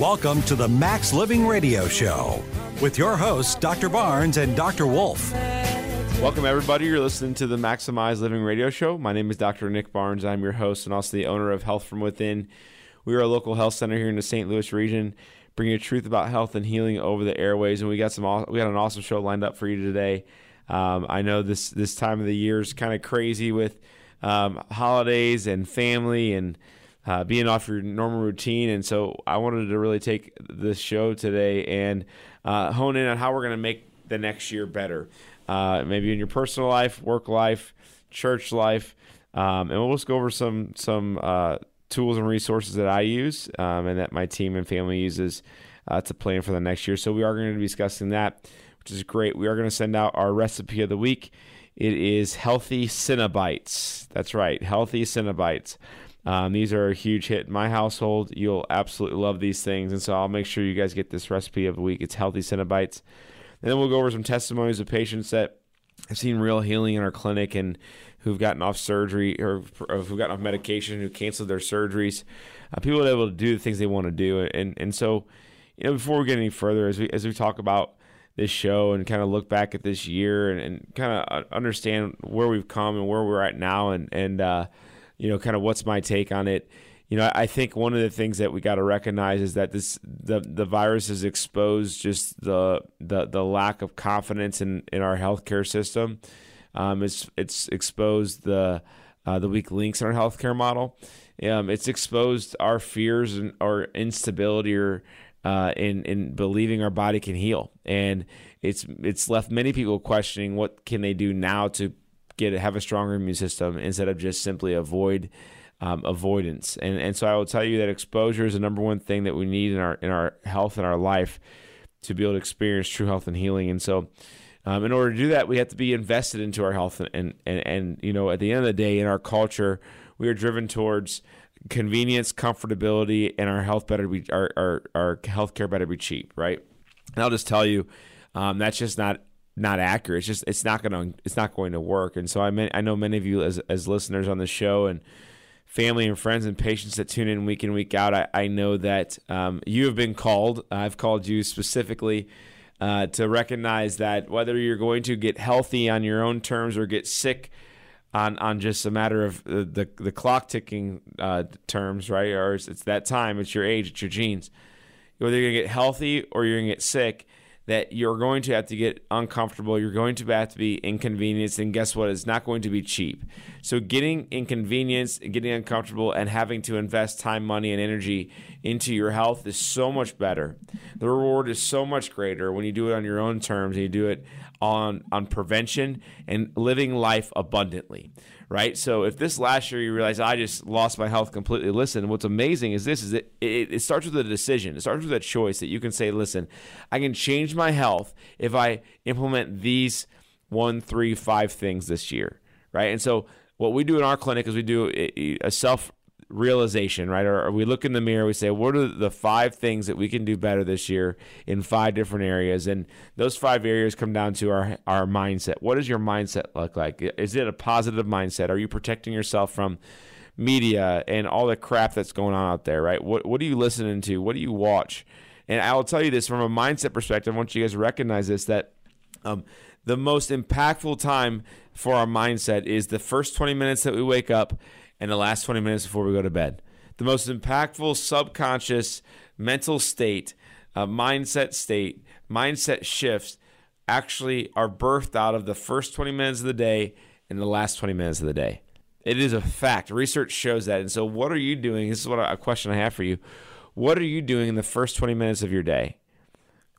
Welcome to the Max Living Radio Show with your hosts, Dr. Barnes and Dr. Wolf. Welcome, everybody. You're listening to the Maximize Living Radio Show. My name is Dr. Nick Barnes. I'm your host and also the owner of Health From Within. We are a local health center here in the St. Louis region, bringing you truth about health and healing over the airways. And we got some, we got an awesome show lined up for you today. Um, I know this this time of the year is kind of crazy with um, holidays and family and uh, being off your normal routine. And so I wanted to really take this show today and uh, hone in on how we're going to make the next year better. Uh, maybe in your personal life, work life, church life, um, and we'll just go over some some uh, tools and resources that I use um, and that my team and family uses uh, to plan for the next year. So we are going to be discussing that, which is great. We are going to send out our recipe of the week. It is healthy Cinnabites. That's right, healthy Cinnabites. Um, these are a huge hit in my household. You'll absolutely love these things. And so I'll make sure you guys get this recipe of the week. It's healthy Cinnabites. And then we'll go over some testimonies of patients that have seen real healing in our clinic and who've gotten off surgery or, or who've gotten off medication, who canceled their surgeries. Uh, people are able to do the things they want to do. And, and so, you know, before we get any further, as we, as we talk about this show and kind of look back at this year and, and kind of uh, understand where we've come and where we're at now and, and, uh, you know, kind of what's my take on it. You know, I think one of the things that we got to recognize is that this the the virus has exposed just the the the lack of confidence in in our healthcare system. Um, it's it's exposed the uh, the weak links in our healthcare model. Um, it's exposed our fears and our instability or uh, in in believing our body can heal, and it's it's left many people questioning what can they do now to get have a stronger immune system instead of just simply avoid um, avoidance. And and so I will tell you that exposure is the number one thing that we need in our in our health and our life to be able to experience true health and healing. And so. Um, in order to do that, we have to be invested into our health, and, and, and you know, at the end of the day, in our culture, we are driven towards convenience, comfortability, and our health better be our our, our healthcare better be cheap, right? And I'll just tell you, um, that's just not not accurate. It's just it's not to it's not going to work. And so I mean, I know many of you as as listeners on the show and family and friends and patients that tune in week in week out. I, I know that um, you have been called. I've called you specifically. Uh, to recognize that whether you're going to get healthy on your own terms or get sick on on just a matter of the the, the clock ticking uh, terms, right? Or it's, it's that time, it's your age, it's your genes. Whether you're gonna get healthy or you're gonna get sick, that you're going to have to get uncomfortable. You're going to have to be inconvenienced. And guess what? It's not going to be cheap. So, getting inconvenienced, getting uncomfortable, and having to invest time, money, and energy into your health is so much better. The reward is so much greater when you do it on your own terms and you do it on, on prevention and living life abundantly right? So if this last year you realize I just lost my health completely, listen, what's amazing is this is it, it, it starts with a decision. It starts with a choice that you can say, listen, I can change my health if I implement these one, three, five things this year, right? And so what we do in our clinic is we do a self realization, right? Or, or, we look in the mirror, we say, what are the five things that we can do better this year in five different areas? And those five areas come down to our, our mindset. What does your mindset look like? Is it a positive mindset? Are you protecting yourself from media and all the crap that's going on out there, right? What, what are you listening to? What do you watch? And I will tell you this from a mindset perspective, I want you guys to recognize this that um, the most impactful time for our mindset is the first 20 minutes that we wake up and the last 20 minutes before we go to bed. The most impactful subconscious mental state, uh, mindset state, mindset shifts actually are birthed out of the first 20 minutes of the day and the last 20 minutes of the day. It is a fact. Research shows that. And so, what are you doing? This is what a question I have for you. What are you doing in the first 20 minutes of your day?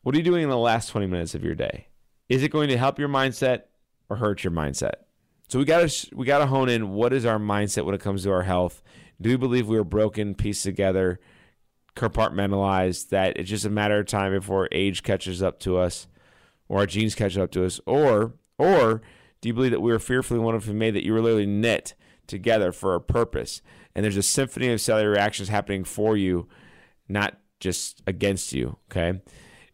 What are you doing in the last 20 minutes of your day? Is it going to help your mindset or hurt your mindset? So we got to we got to hone in what is our mindset when it comes to our health Do we believe we are broken, pieced together, compartmentalized, that it's just a matter of time before age catches up to us or our genes catch up to us? Or, or do you believe that we are fearfully and wonderfully made, that you were literally knit together for a purpose? And there's a symphony of cellular reactions happening for you, not just against you, okay?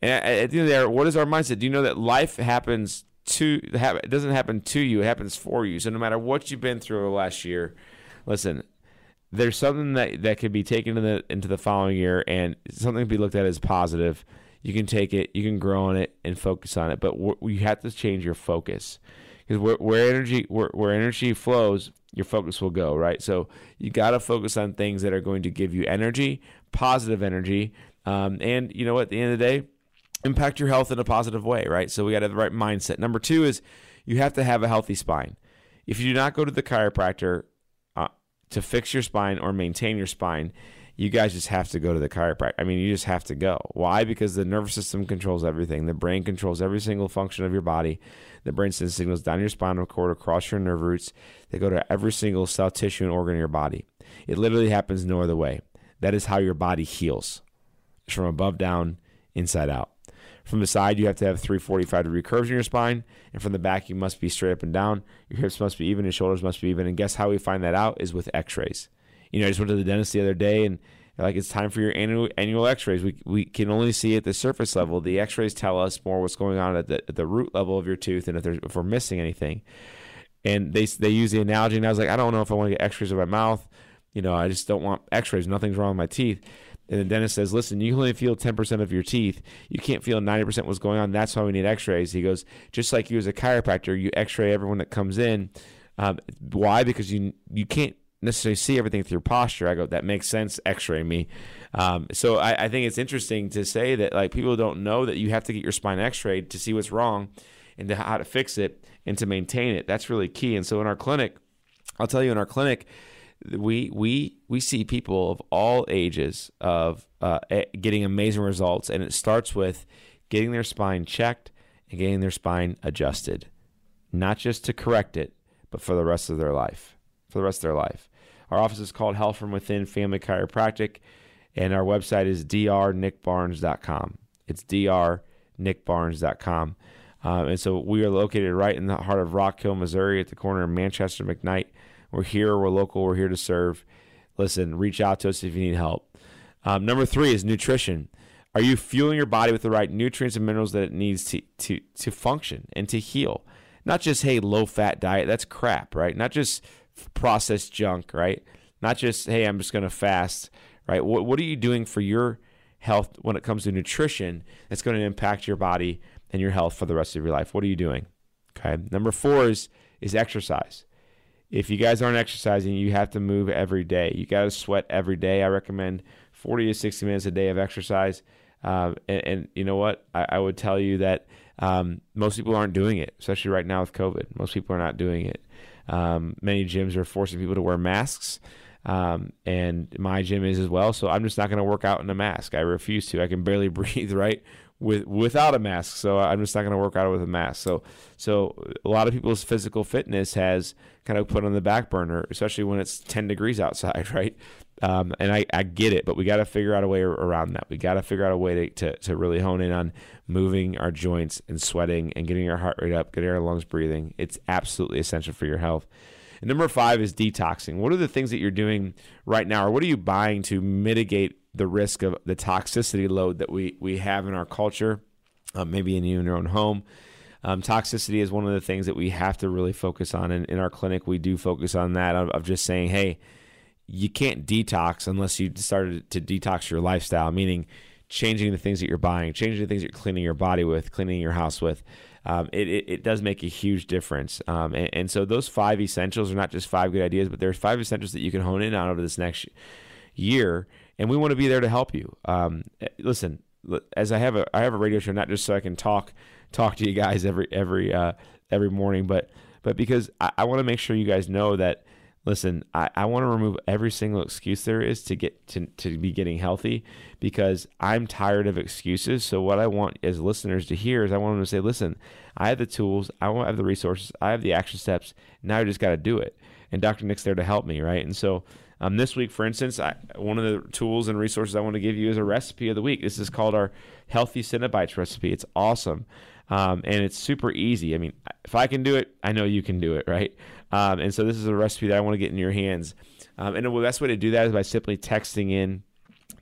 And at the end of the day, what is our mindset? Do you know that life happens to it doesn't happen to you; it happens for you. So no matter what you've been through the last year, listen, there's something that that could be taken into the into the following year, and something to be looked at as positive. You can take it, you can grow on it, and focus on it. But you have to change your focus because where, where energy where, where energy flows, your focus will go right. So you got to focus on things that are going to give you energy, positive energy, um, and you know what at the end of the day impact your health in a positive way, right? So we got to have the right mindset. Number two is you have to have a healthy spine. If you do not go to the chiropractor uh, to fix your spine or maintain your spine, you guys just have to go to the chiropractor. I mean, you just have to go. Why? Because the nervous system controls everything. The brain controls every single function of your body. The brain sends signals down your spinal cord, across your nerve roots. They go to every single cell, tissue, and organ in your body. It literally happens no other way. That is how your body heals. It's from above down, inside out. From the side, you have to have 345 degree curves in your spine. And from the back, you must be straight up and down. Your hips must be even, your shoulders must be even. And guess how we find that out is with x rays. You know, I just went to the dentist the other day and like it's time for your annual annual x-rays we, we can only see at the surface level the x-rays tell us more what's going on at the, at the root level of your tooth and if, if we're missing anything and they, they use the analogy and i was like i don't know if i want to get x-rays of my mouth you know i just don't want x-rays nothing's wrong with my teeth and the dentist says, listen, you only feel 10% of your teeth. You can't feel 90% what's going on. That's why we need x rays. He goes, just like you as a chiropractor, you x ray everyone that comes in. Um, why? Because you you can't necessarily see everything through your posture. I go, that makes sense. X ray me. Um, so I, I, think it's interesting to say that like people don't know that you have to get your spine x rayed to see what's wrong and to how to fix it and to maintain it. That's really key. And so in our clinic, I'll tell you in our clinic, we we we see people of all ages of uh, getting amazing results, and it starts with getting their spine checked and getting their spine adjusted, not just to correct it, but for the rest of their life. For the rest of their life. Our office is called Health from Within Family Chiropractic, and our website is drnickbarnes.com. It's drnickbarnes.com. Um, and so we are located right in the heart of Rock Hill, Missouri, at the corner of Manchester McKnight we're here. We're local. We're here to serve. Listen, reach out to us if you need help. Um, number three is nutrition. Are you fueling your body with the right nutrients and minerals that it needs to, to, to function and to heal? Not just, hey, low fat diet. That's crap, right? Not just processed junk, right? Not just, hey, I'm just going to fast, right? What, what are you doing for your health when it comes to nutrition that's going to impact your body and your health for the rest of your life? What are you doing? Okay. Number four is, is exercise if you guys aren't exercising, you have to move every day. You got to sweat every day. I recommend 40 to 60 minutes a day of exercise. Um, and, and, you know what? I, I would tell you that um, most people aren't doing it, especially right now with COVID. Most people are not doing it. Um, many gyms are forcing people to wear masks. Um, and my gym is as well. So I'm just not going to work out in a mask. I refuse to. I can barely breathe, right? With without a mask. So I'm just not going to work out with a mask. So so a lot of people's physical fitness has kind of put on the back burner, especially when it's 10 degrees outside, right? Um, and I, I get it, but we got to figure out a way around that. We got to figure out a way to, to, to really hone in on moving our joints and sweating and getting our heart rate up, getting our lungs breathing. It's absolutely essential for your health. And number five is detoxing. What are the things that you're doing right now, or what are you buying to mitigate the risk of the toxicity load that we, we have in our culture, uh, maybe in your own home. Um, toxicity is one of the things that we have to really focus on. And in our clinic, we do focus on that of, of just saying, hey, you can't detox unless you started to detox your lifestyle, meaning changing the things that you're buying, changing the things you're cleaning your body with, cleaning your house with. Um, it, it, it, does make a huge difference. Um, and, and, so those five essentials are not just five good ideas, but there's five essentials that you can hone in on over this next year and we want to be there to help you. Um, listen, as I have a I have a radio show not just so I can talk talk to you guys every every uh, every morning, but but because I, I want to make sure you guys know that. Listen, I, I want to remove every single excuse there is to get to, to be getting healthy because I'm tired of excuses. So what I want as listeners to hear is I want them to say, listen, I have the tools, I have the resources, I have the action steps. Now I just got to do it. And Dr. Nick's there to help me, right? And so Um, this week, for instance, I, one of the tools and resources I want to give you is a recipe of the week. This is called our Healthy Cinnabites recipe. It's awesome. Um, and it's super easy. I mean, if I can do it, I know you can do it, right? Um, and so this is a recipe that I want to get in your hands. Um, and the best way to do that is by simply texting in,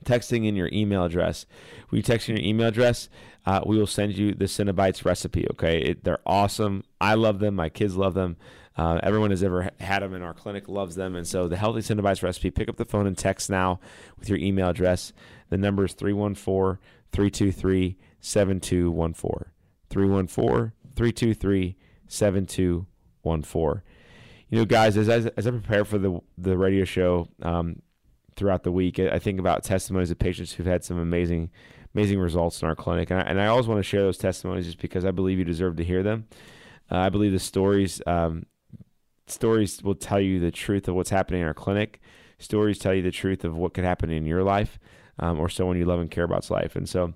texting in your email address. When you text in your email address, uh, we will send you the Cinnabites recipe. Okay, it, they're awesome. I love them. My kids love them. Uh, everyone has ever had them in our clinic loves them. And so the Healthy Cinnabites recipe, pick up the phone and text now with your email address. The number is 314 323 7214. 314 323 7214. You know, guys, as, as, as I prepare for the, the radio show um, throughout the week, I think about testimonies of patients who've had some amazing, amazing results in our clinic. And I, and I always want to share those testimonies just because I believe you deserve to hear them. Uh, I believe the stories um, stories will tell you the truth of what's happening in our clinic. Stories tell you the truth of what could happen in your life um, or someone you love and care about's life. And so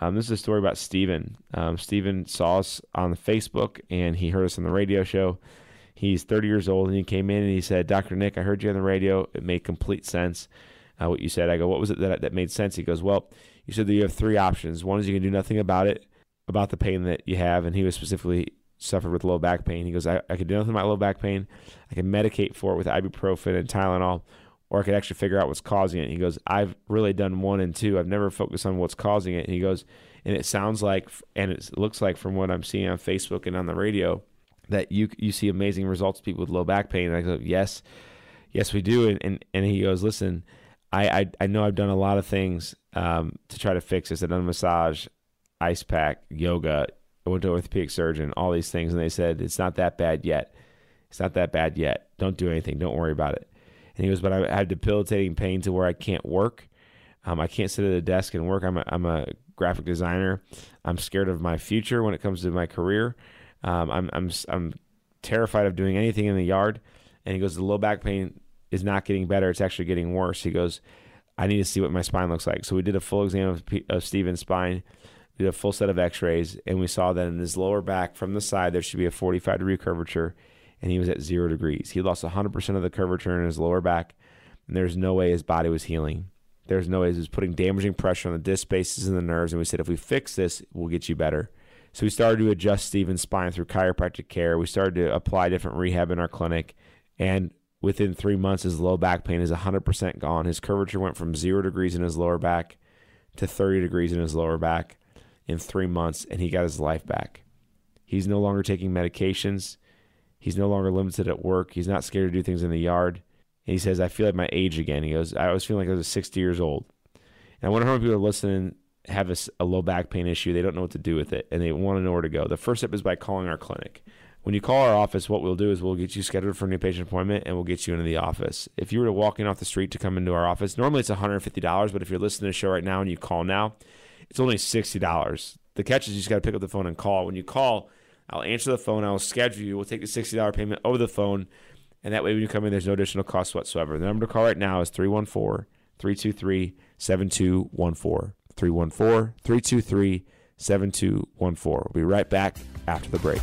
um, this is a story about Stephen. Um, Stephen saw us on Facebook and he heard us on the radio show. He's 30 years old and he came in and he said, Dr. Nick, I heard you on the radio. It made complete sense uh, what you said. I go, What was it that, that made sense? He goes, Well, you said that you have three options. One is you can do nothing about it, about the pain that you have. And he was specifically suffered with low back pain. He goes, I, I could do nothing about low back pain. I can medicate for it with ibuprofen and Tylenol, or I could actually figure out what's causing it. He goes, I've really done one and two. I've never focused on what's causing it. And he goes, and it sounds like, and it looks like from what I'm seeing on Facebook and on the radio, that you you see amazing results people with low back pain. And I go, yes, yes, we do. And and, and he goes, listen, I, I, I know I've done a lot of things um, to try to fix this. I've done massage, ice pack, yoga, I went to orthopedic surgeon, all these things, and they said, it's not that bad yet. It's not that bad yet. Don't do anything. Don't worry about it. And he goes, but I have debilitating pain to where I can't work. Um, I can't sit at a desk and work. I'm a, I'm a graphic designer. I'm scared of my future when it comes to my career. Um, I'm, I'm, I'm terrified of doing anything in the yard. And he goes, the low back pain is not getting better. It's actually getting worse. He goes, I need to see what my spine looks like. So we did a full exam of, of Steven's spine did a full set of x-rays and we saw that in his lower back from the side there should be a 45 degree curvature and he was at zero degrees. He lost 100% of the curvature in his lower back and there's no way his body was healing. There's no way he was putting damaging pressure on the disc spaces and the nerves and we said if we fix this we'll get you better. So we started to adjust Steven's spine through chiropractic care. We started to apply different rehab in our clinic and within three months his low back pain is 100% gone. His curvature went from zero degrees in his lower back to 30 degrees in his lower back in three months and he got his life back. He's no longer taking medications. He's no longer limited at work. He's not scared to do things in the yard. And he says, I feel like my age again. He goes, I was feeling like I was 60 years old. And I wonder how many people are listening have a, a low back pain issue. They don't know what to do with it and they want to know where to go. The first step is by calling our clinic. When you call our office, what we'll do is we'll get you scheduled for a new patient appointment and we'll get you into the office. If you were to walk in off the street to come into our office, normally it's $150, but if you're listening to the show right now and you call now, it's only sixty dollars. The catch is you just got to pick up the phone and call. When you call, I'll answer the phone. I'll schedule you. We'll take the sixty dollar payment over the phone, and that way when you come in, there's no additional cost whatsoever. The number to call right now is 314 323 7214. 314 323 7214. We'll be right back after the break.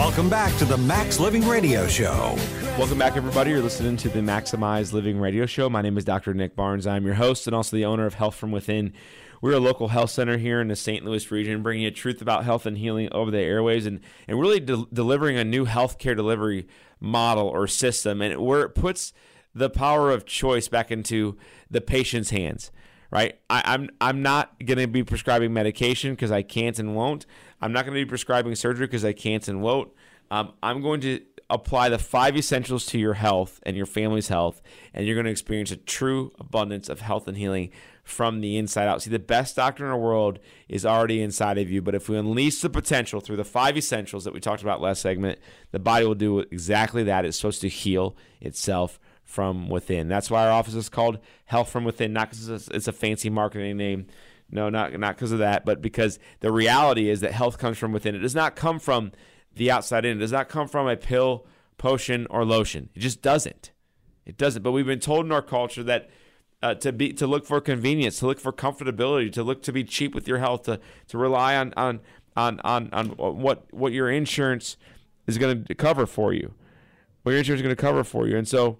Welcome back to the Max Living Radio Show. Welcome back, everybody. You're listening to the Maximize Living Radio Show. My name is Dr. Nick Barnes. I'm your host and also the owner of Health from Within. We're a local health center here in the St. Louis region, bringing you truth about health and healing over the airways and, and really de- delivering a new healthcare delivery model or system, and where it puts the power of choice back into the patient's hands right? I, I'm, I'm not going to be prescribing medication because I can't and won't. I'm not going to be prescribing surgery because I can't and won't. Um, I'm going to apply the five essentials to your health and your family's health, and you're going to experience a true abundance of health and healing from the inside out. See, the best doctor in the world is already inside of you, but if we unleash the potential through the five essentials that we talked about last segment, the body will do exactly that. It's supposed to heal itself from within. That's why our office is called Health from Within, not because it's a fancy marketing name. No, not not because of that, but because the reality is that health comes from within. It does not come from the outside in. It does not come from a pill, potion, or lotion. It just doesn't. It doesn't. But we've been told in our culture that uh, to be to look for convenience, to look for comfortability, to look to be cheap with your health, to to rely on on on on, on what what your insurance is going to cover for you, what your insurance is going to cover for you, and so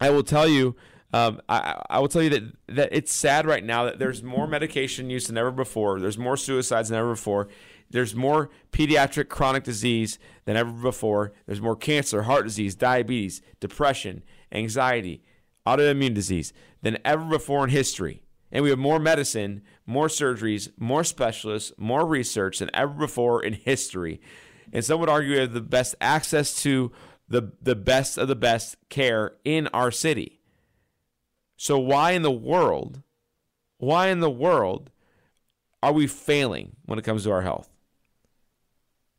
I will tell you. Um, I, I will tell you that, that it's sad right now that there's more medication use than ever before. There's more suicides than ever before. There's more pediatric chronic disease than ever before. There's more cancer, heart disease, diabetes, depression, anxiety, autoimmune disease than ever before in history. And we have more medicine, more surgeries, more specialists, more research than ever before in history. And some would argue we have the best access to the, the best of the best care in our city. So, why in the world, why in the world are we failing when it comes to our health?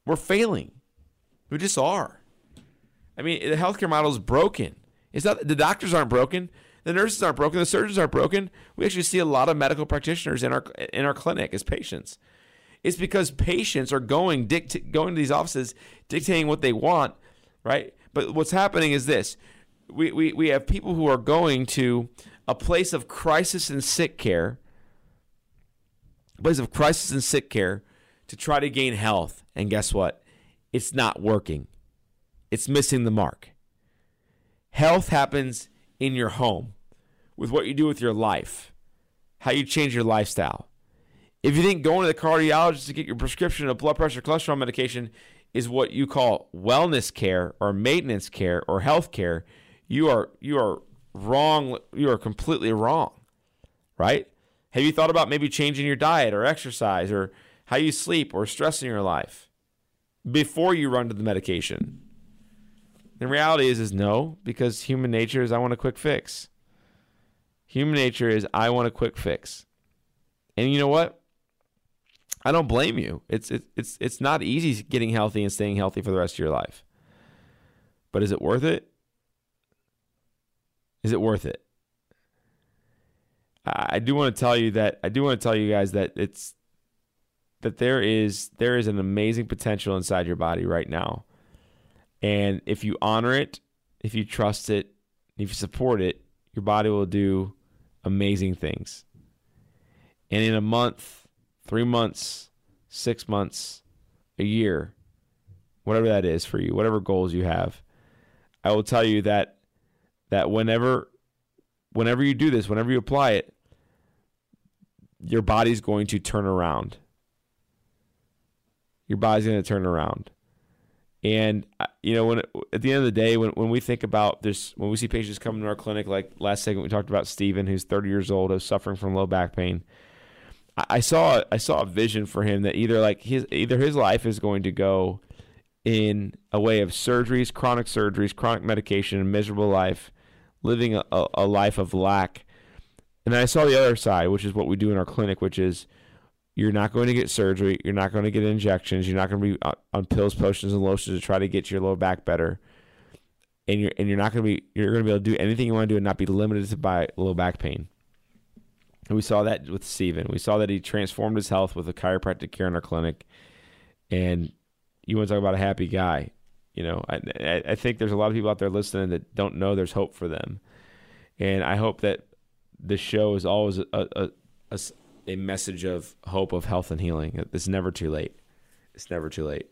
We're failing. We just are. I mean, the healthcare model is broken. It's not the doctors aren't broken, the nurses aren't broken, the surgeons aren't broken. We actually see a lot of medical practitioners in our in our clinic as patients. It's because patients are going dict- going to these offices dictating what they want, right? But what's happening is this. We, we, we have people who are going to a place of crisis and sick care, a place of crisis and sick care to try to gain health. And guess what? It's not working. It's missing the mark. Health happens in your home with what you do with your life, how you change your lifestyle. If you think going to the cardiologist to get your prescription of blood pressure cholesterol medication is what you call wellness care or maintenance care or health care, you are you are wrong. You are completely wrong. Right? Have you thought about maybe changing your diet or exercise or how you sleep or stress in your life before you run to the medication? The reality is is no, because human nature is I want a quick fix. Human nature is I want a quick fix. And you know what? I don't blame you. It's it's it's it's not easy getting healthy and staying healthy for the rest of your life. But is it worth it? Is it worth it? I do want to tell you that I do want to tell you guys that it's that there is there is an amazing potential inside your body right now and if you honor it, if you trust it, if you support it, your body will do amazing things. And in a month, three months, six months, a year, whatever that is for you, whatever goals you have, I will tell you that that whenever whenever you do this, whenever you apply it, your body's going to turn around. Your body's going to turn around. And uh, you know, when at the end of the day, when, when we think about this, when we see patients coming to our clinic, like last segment we talked about Stephen, who's 30 years old, who's suffering from low back pain. I, I saw I saw a vision for him that either like his either his life is going to go in a way of surgeries, chronic surgeries, chronic medication, a miserable life, living a, a life of lack. And I saw the other side, which is what we do in our clinic, which is you're not going to get surgery. You're not going to get injections. You're not going to be uh, on pills, potions, and lotions to try to get your low back better. And you're and you're not going to be you're going to be able to do anything you want to do and not be limited by low back pain. And we saw that with Steven. We saw that he transformed his health with a chiropractic care in our clinic. And you want to talk about a happy guy. You know, I, I think there's a lot of people out there listening that don't know there's hope for them. And I hope that the show is always a, a, a, a message of hope of health and healing. It's never too late. It's never too late.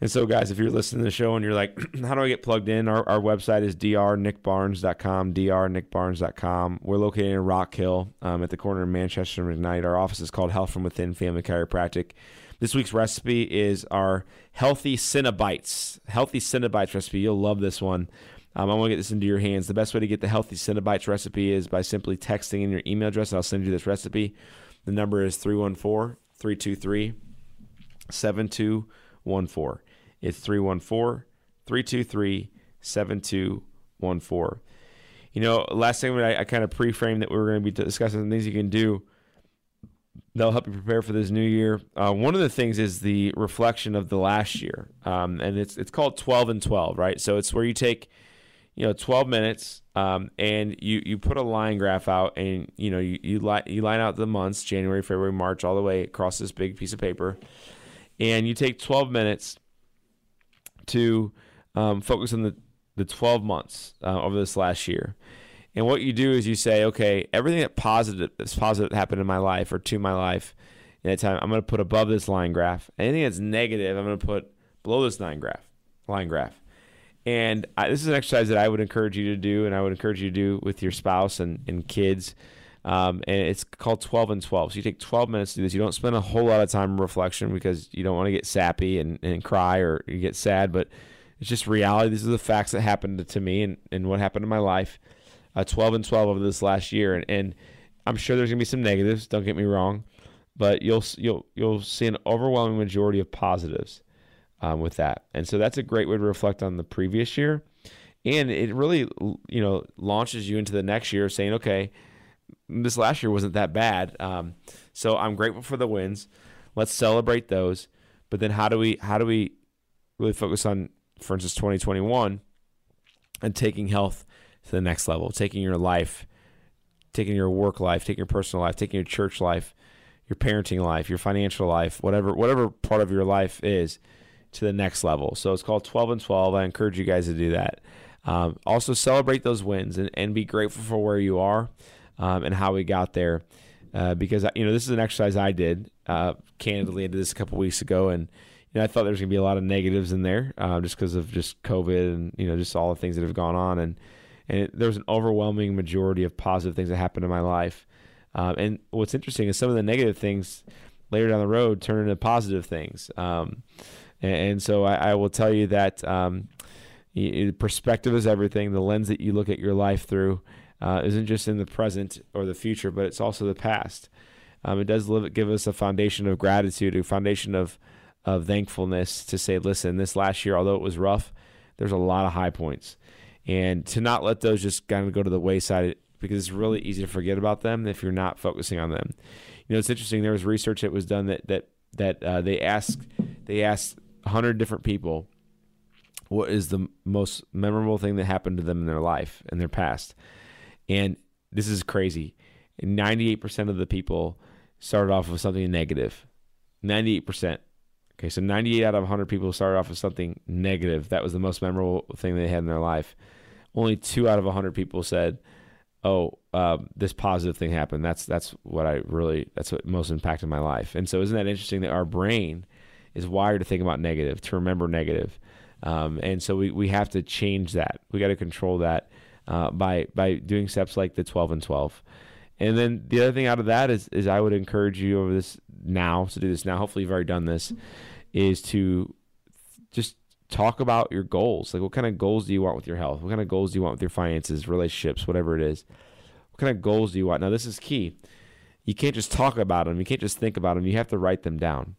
And so, guys, if you're listening to the show and you're like, how do I get plugged in? Our, our website is drnickbarnes.com, drnickbarnes.com. We're located in Rock Hill um, at the corner of Manchester and McKnight. Our office is called Health from Within Family Chiropractic. This week's recipe is our Healthy Cinnabites. Healthy Cinnabites recipe. You'll love this one. Um, I want to get this into your hands. The best way to get the healthy Cinnabites recipe is by simply texting in your email address, and I'll send you this recipe. The number is 314 323 7214. It's 314 323 7214. You know, last segment I, I kind of pre framed that we were going to be discussing things you can do that'll help you prepare for this new year. Uh, one of the things is the reflection of the last year, um, and it's it's called 12 and 12, right? So it's where you take you know 12 minutes um, and you you put a line graph out and you know you you line you line out the months January February March all the way across this big piece of paper and you take 12 minutes to um, focus on the the 12 months uh, over this last year And what you do is you say, okay, everything that positive that's positive that happened in my life or to my life in that time, I'm going to put above this line graph. Anything that's negative, I'm going to put below this line graph. Line graph. And I, this is an exercise that I would encourage you to do, and I would encourage you to do with your spouse and, and kids. Um, and it's called 12 and 12. So you take 12 minutes to do this. You don't spend a whole lot of time reflection because you don't want to get sappy and, and cry or you get sad, but it's just reality. These are the facts that happened to me and, and what happened in my life. Uh, 12 and 12 over this last year. And, and I'm sure there's going to be some negatives, don't get me wrong, but you'll, you'll, you'll see an overwhelming majority of positives um, with that. And so that's a great way to reflect on the previous year. And it really, you know, launches you into the next year saying, okay, this last year wasn't that bad. Um, so I'm grateful for the wins. Let's celebrate those. But then how do we how do we really focus on, for instance, 2021 and taking health to the next level, taking your life, taking your work life, taking your personal life, taking your church life, your parenting life, your financial life, whatever whatever part of your life is to the next level. So it's called 12 and 12. I encourage you guys to do that. Um, also celebrate those wins and, and be grateful for where you are um, and how we got there. Uh, because you know this is an exercise I did uh, candidly. I did this a couple weeks ago, and you know I thought there was going to be a lot of negatives in there uh, just because of just COVID and you know just all the things that have gone on, and and it, there was an overwhelming majority of positive things that happened in my life. Um, and what's interesting is some of the negative things later down the road turn into positive things. Um, and, and, so I, I, will tell you that um, perspective is everything. The lens that you look at your life through uh, isn't just in the present or the future, but it's also the past. Um, it does live, give us a foundation of gratitude, a foundation of of thankfulness to say, listen, this last year, although it was rough, there's a lot of high points, and to not let those just kind of go to the wayside because it's really easy to forget about them if you're not focusing on them. You know, it's interesting. There was research that was done that that that uh, they asked they asked 100 different people what is the most memorable thing that happened to them in their life in their past and this is crazy. 98% of the people started off with something negative. 98%. Okay, so 98 out of 100 people started off with something negative. That was the most memorable thing they had in their life. Only two out of a 100 people said, "Oh, um, this positive thing happened." That's that's what I really that's what most impacted my life. And so, isn't that interesting that our brain is wired to think about negative, to remember negative, um, and so we we have to change that. We got to control that uh, by by doing steps like the 12 and 12. And then the other thing out of that is is I would encourage you over this now to do this now. Hopefully you've already done this. Is to just talk about your goals. Like what kind of goals do you want with your health? What kind of goals do you want with your finances, relationships, whatever it is? What kind of goals do you want? Now this is key. You can't just talk about them. You can't just think about them. You have to write them down.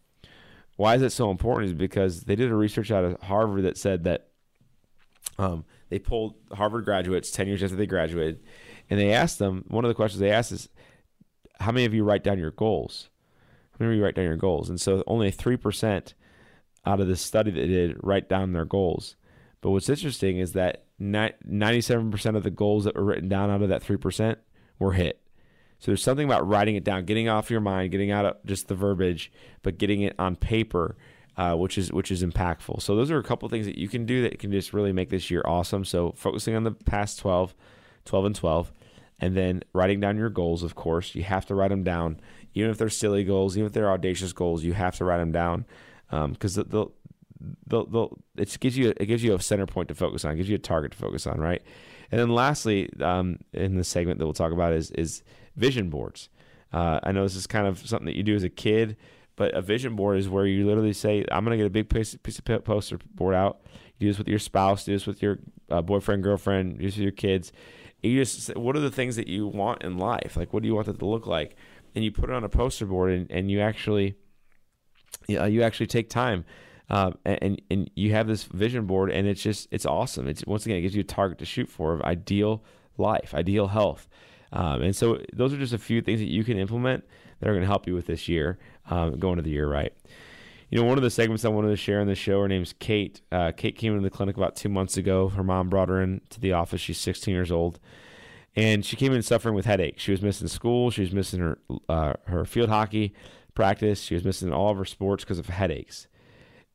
Why is it so important? Is because they did a research out of Harvard that said that um, they pulled Harvard graduates 10 years after they graduated, and they asked them, one of the questions they asked is, how many of you write down your goals? How many of you write down your goals? And so only 3% out of this study that did write down their goals. But what's interesting is that 97% of the goals that were written down out of that 3% were hit. So there's something about writing it down, getting off your mind, getting out of just the verbiage, but getting it on paper uh, which is which is impactful. So those are a couple things that you can do that can just really make this year awesome. So focusing on the past 12, 12 and 12, and then writing down your goals. Of course, you have to write them down, even if they're silly goals, even if they're audacious goals. You have to write them down because um, they'll, they'll, it gives you it gives you a center point to focus on, gives you a target to focus on, right? And then lastly, um, in the segment that we'll talk about is is vision boards. Uh, I know this is kind of something that you do as a kid. But a vision board is where you literally say, I'm going to get a big piece, piece of poster board out. You do this with your spouse, do this with your uh, boyfriend, girlfriend, do this with your kids. You just say, what are the things that you want in life? Like, what do you want that to look like? And you put it on a poster board, and, and you actually, uh, you actually take time, uh, and and you have this vision board, and it's just it's awesome. It's once again it gives you a target to shoot for of ideal life, ideal health, um, and so those are just a few things that you can implement that are going to help you with this year, um, going to the year right. You know, one of the segments I wanted to share on the show, her name's Kate. Uh, Kate came into the clinic about two months ago. Her mom brought her in to the office. She's 16 years old, and she came in suffering with headaches. She was missing school. She was missing her uh, her field hockey practice. She was missing all of her sports because of headaches.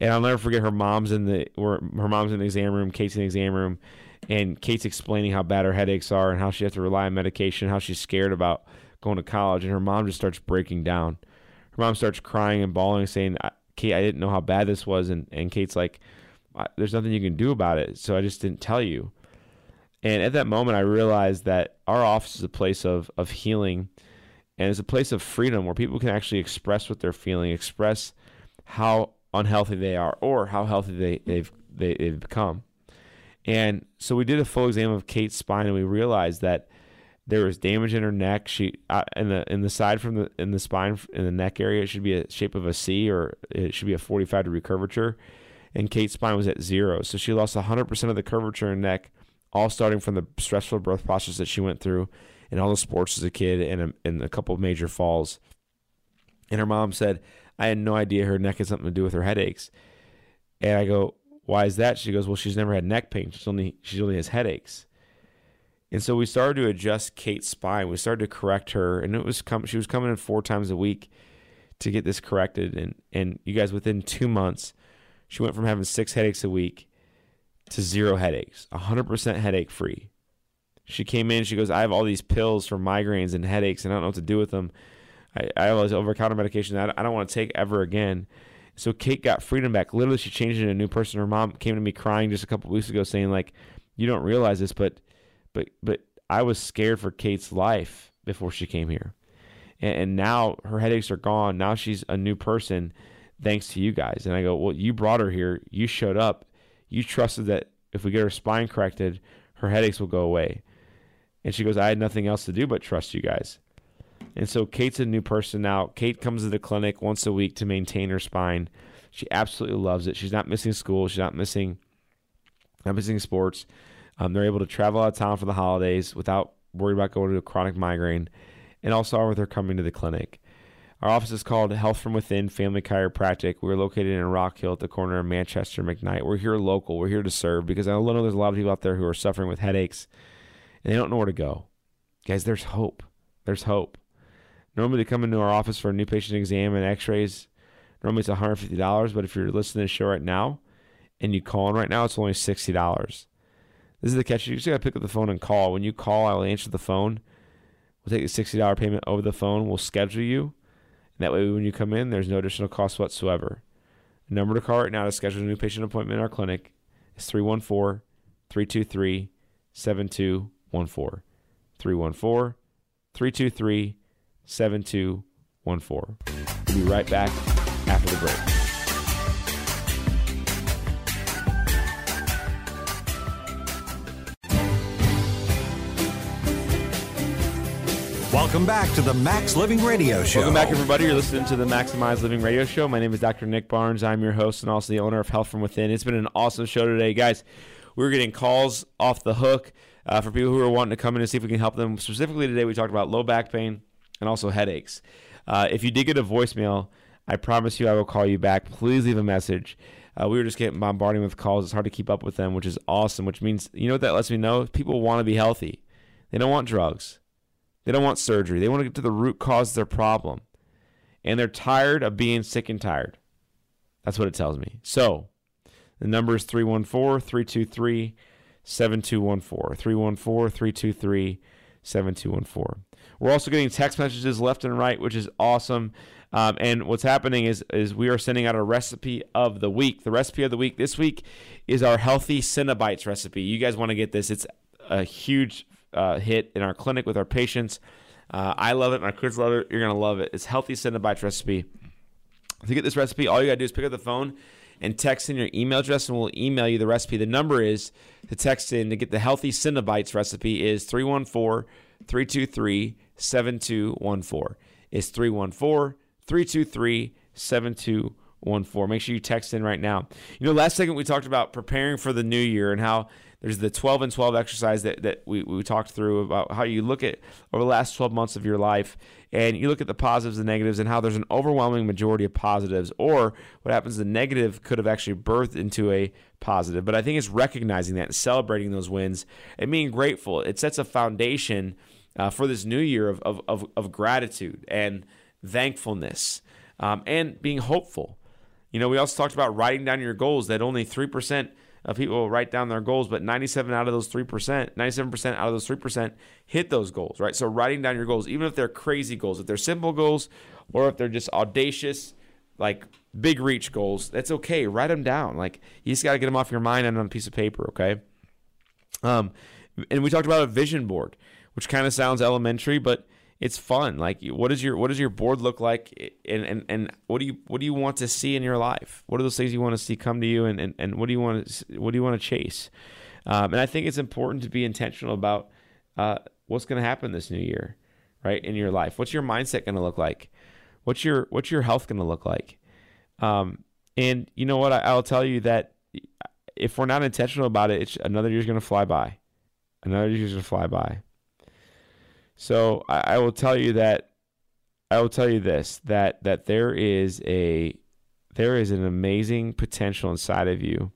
And I'll never forget her mom's in the or her mom's in the exam room. Kate's in the exam room, and Kate's explaining how bad her headaches are and how she has to rely on medication, how she's scared about going to college, and her mom just starts breaking down. Her mom starts crying and bawling, saying, "Kate, I didn't know how bad this was," and and Kate's like, "There's nothing you can do about it, so I just didn't tell you." And at that moment, I realized that our office is a place of of healing, and it's a place of freedom where people can actually express what they're feeling, express how unhealthy they are or how healthy they, they've they, they've become. And so we did a full exam of Kate's spine, and we realized that there was damage in her neck. She uh, in the in the side from the in the spine in the neck area, it should be a shape of a C, or it should be a 45 degree curvature. And Kate's spine was at zero, so she lost 100 percent of the curvature in neck, all starting from the stressful birth process that she went through, and all the sports as a kid, and a, and a couple of major falls. And her mom said, "I had no idea her neck had something to do with her headaches." And I go, why is that? She goes, well, she's never had neck pain. She's only she only has headaches. And so we started to adjust Kate's spine. We started to correct her, and it was come. She was coming in four times a week to get this corrected. And and you guys, within two months, she went from having six headaches a week to zero headaches, hundred percent headache free. She came in. She goes, I have all these pills for migraines and headaches, and I don't know what to do with them. I, I have all this over counter medication that I don't want to take ever again. So Kate got freedom back. Literally, she changed into a new person. Her mom came to me crying just a couple weeks ago, saying like, "You don't realize this, but, but, but I was scared for Kate's life before she came here, and, and now her headaches are gone. Now she's a new person, thanks to you guys." And I go, "Well, you brought her here. You showed up. You trusted that if we get her spine corrected, her headaches will go away." And she goes, "I had nothing else to do but trust you guys." And so Kate's a new person now. Kate comes to the clinic once a week to maintain her spine. She absolutely loves it. She's not missing school. She's not missing, not missing sports. Um, they're able to travel out of town for the holidays without worried about going to a chronic migraine, and also with her coming to the clinic. Our office is called Health from Within Family Chiropractic. We're located in Rock Hill at the corner of Manchester McKnight. We're here local. We're here to serve because I know there's a lot of people out there who are suffering with headaches and they don't know where to go. Guys, there's hope. There's hope. Normally, they come into our office for a new patient exam and x rays. Normally, it's $150, but if you're listening to the show right now and you call in right now, it's only $60. This is the catch. You just got to pick up the phone and call. When you call, I'll answer the phone. We'll take a $60 payment over the phone. We'll schedule you. And that way, when you come in, there's no additional cost whatsoever. The number to call right now to schedule a new patient appointment in our clinic is 314 323 7214. 314 323 7214. We'll be right back after the break. Welcome back to the Max Living Radio Show. Welcome back, everybody. You're listening to the Maximize Living Radio Show. My name is Dr. Nick Barnes. I'm your host and also the owner of Health from Within. It's been an awesome show today, guys. We're getting calls off the hook uh, for people who are wanting to come in and see if we can help them. Specifically, today we talked about low back pain, and also headaches. Uh, if you did get a voicemail, I promise you I will call you back. Please leave a message. Uh, we were just getting bombarded with calls. It's hard to keep up with them, which is awesome. Which means you know what that lets me know? People want to be healthy. They don't want drugs. They don't want surgery. They want to get to the root cause of their problem, and they're tired of being sick and tired. That's what it tells me. So the number is 314 323 7214. 314 323 7214. We're also getting text messages left and right, which is awesome. Um, and what's happening is is we are sending out a recipe of the week. The recipe of the week this week is our healthy Cinnabites recipe. You guys want to get this? It's a huge uh, hit in our clinic with our patients. Uh, I love it. My kids love it. You're gonna love it. It's healthy Cinnabites recipe. To get this recipe, all you gotta do is pick up the phone and text in your email address, and we'll email you the recipe. The number is to text in to get the healthy Cinnabites recipe is 314 323 7214. It's 314 323 7214. Make sure you text in right now. You know, last segment we talked about preparing for the new year and how there's the 12 and 12 exercise that, that we, we talked through about how you look at over the last 12 months of your life and you look at the positives and negatives and how there's an overwhelming majority of positives or what happens the negative could have actually birthed into a positive but i think it's recognizing that and celebrating those wins and being grateful it sets a foundation uh, for this new year of, of, of, of gratitude and thankfulness um, and being hopeful. You know, we also talked about writing down your goals that only 3% of people write down their goals, but 97 out of those 3%, 97% out of those 3% hit those goals, right? So writing down your goals, even if they're crazy goals, if they're simple goals or if they're just audacious, like big reach goals, that's okay. Write them down. Like you just got to get them off your mind and on a piece of paper, okay? Um, and we talked about a vision board, which kind of sounds elementary, but it's fun. Like, what does your what does your board look like, and and, and what do you what do you want to see in your life? What are those things you want to see come to you, and and, and what do you want to what do you want to chase? Um, and I think it's important to be intentional about uh, what's going to happen this new year, right? In your life, what's your mindset going to look like? What's your what's your health going to look like? Um, and you know what? I, I'll tell you that if we're not intentional about it, it's another year's going to fly by. Another year's going to fly by. So I, I will tell you that I will tell you this that that there is a there is an amazing potential inside of you.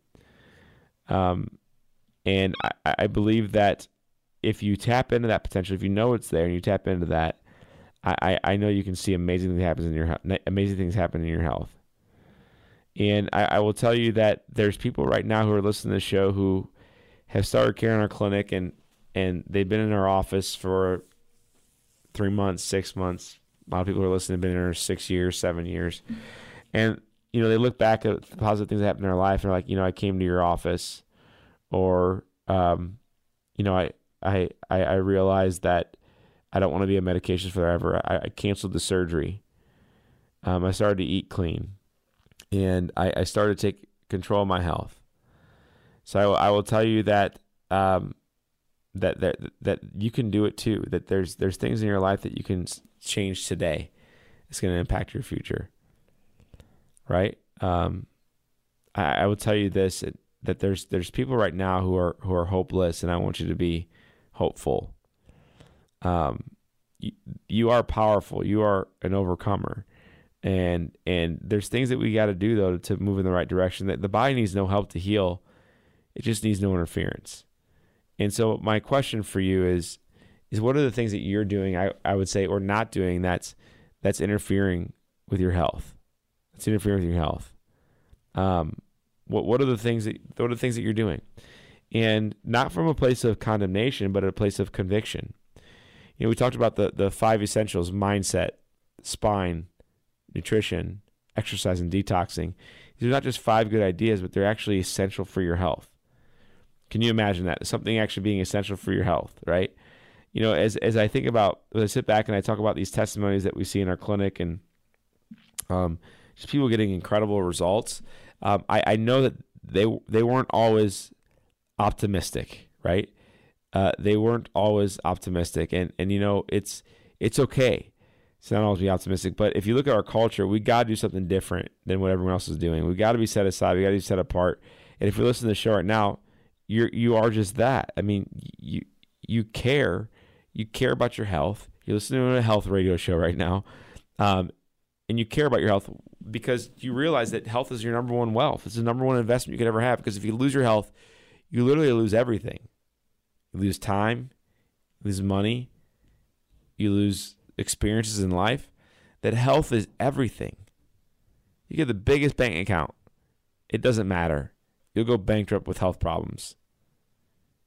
Um, and I, I believe that if you tap into that potential, if you know it's there and you tap into that, I, I know you can see amazing things happen in your amazing things happen in your health. And I, I will tell you that there's people right now who are listening to the show who have started care in our clinic and and they've been in our office for three months, six months. A lot of people who are listening have been in there six years, seven years, and you know they look back at the positive things that happened in their life and they're like, you know, I came to your office, or um, you know, I I I, realized that I don't want to be on medications forever. I, I canceled the surgery. Um, I started to eat clean, and I, I started to take control of my health. So I, I will tell you that um, that that that you can do it too. That there's there's things in your life that you can change today. It's going to impact your future, right? Um, I, I will tell you this that there's there's people right now who are who are hopeless, and I want you to be hopeful. Um, you, you are powerful. You are an overcomer, and and there's things that we got to do though to, to move in the right direction. That the body needs no help to heal; it just needs no interference. And so my question for you is is what are the things that you're doing I, I would say or not doing that's that's interfering with your health. That's interfering with your health. Um what what are the things that what are the things that you're doing? And not from a place of condemnation, but a place of conviction. You know, we talked about the the five essentials, mindset, spine, nutrition, exercise and detoxing. These are not just five good ideas, but they're actually essential for your health. Can you imagine that? Something actually being essential for your health, right? You know, as as I think about I sit back and I talk about these testimonies that we see in our clinic and um, just people getting incredible results, um, I, I know that they they weren't always optimistic, right? Uh, they weren't always optimistic, and and you know it's it's okay. It's not always be optimistic, but if you look at our culture, we got to do something different than what everyone else is doing. We got to be set aside. We got to be set apart. And if you listen to the show right now, you're you are just that. I mean, you you care, you care about your health. You're listening to a health radio show right now, um, and you care about your health because you realize that health is your number one wealth. It's the number one investment you could ever have. Because if you lose your health, you literally lose everything. You lose time, you lose money, you lose experiences in life. That health is everything. You get the biggest bank account, it doesn't matter you'll go bankrupt with health problems.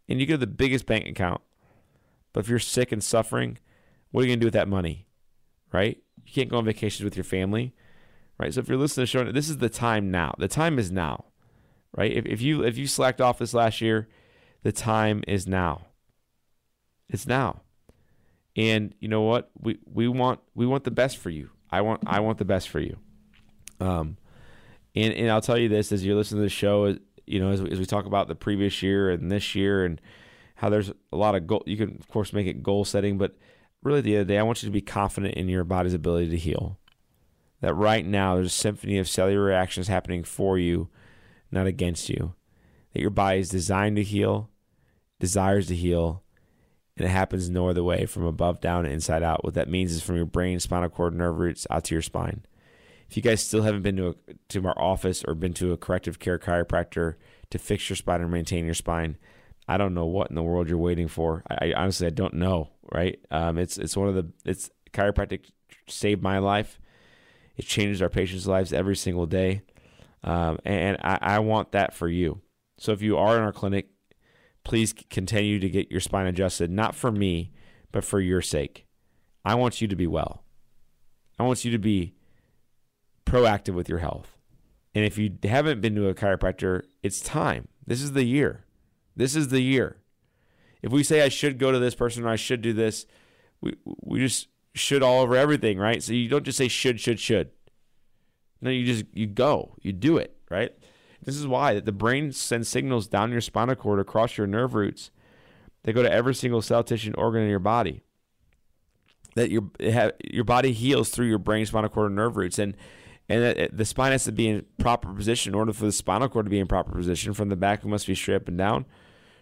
And you get the biggest bank account. But if you're sick and suffering, what are you going to do with that money? Right? You can't go on vacations with your family. Right? So if you're listening to the show, this is the time now. The time is now. Right? If, if you if you slacked off this last year, the time is now. It's now. And you know what? We we want we want the best for you. I want I want the best for you. Um and, and I'll tell you this as you're listening to the show, you know, as, as we talk about the previous year and this year and how there's a lot of goal. You can, of course, make it goal setting, but really at the end of the day, I want you to be confident in your body's ability to heal. That right now there's a symphony of cellular reactions happening for you, not against you. That your body is designed to heal, desires to heal, and it happens no other way from above down and inside out. What that means is from your brain, spinal cord, nerve roots out to your spine. If you guys still haven't been to a, to our office or been to a corrective care chiropractor to fix your spine and maintain your spine, I don't know what in the world you're waiting for. I, I honestly I don't know. Right? Um, it's it's one of the it's chiropractic saved my life. It changes our patients' lives every single day, um, and I, I want that for you. So if you are in our clinic, please continue to get your spine adjusted, not for me, but for your sake. I want you to be well. I want you to be proactive with your health. And if you haven't been to a chiropractor, it's time. This is the year. This is the year. If we say I should go to this person or I should do this, we we just should all over everything, right? So you don't just say should, should, should. No, you just you go, you do it, right? This is why that the brain sends signals down your spinal cord across your nerve roots. They go to every single cell, tissue, and organ in your body. That your your body heals through your brain, spinal cord, and nerve roots, and and that the spine has to be in proper position in order for the spinal cord to be in proper position. From the back, we must be straight up and down.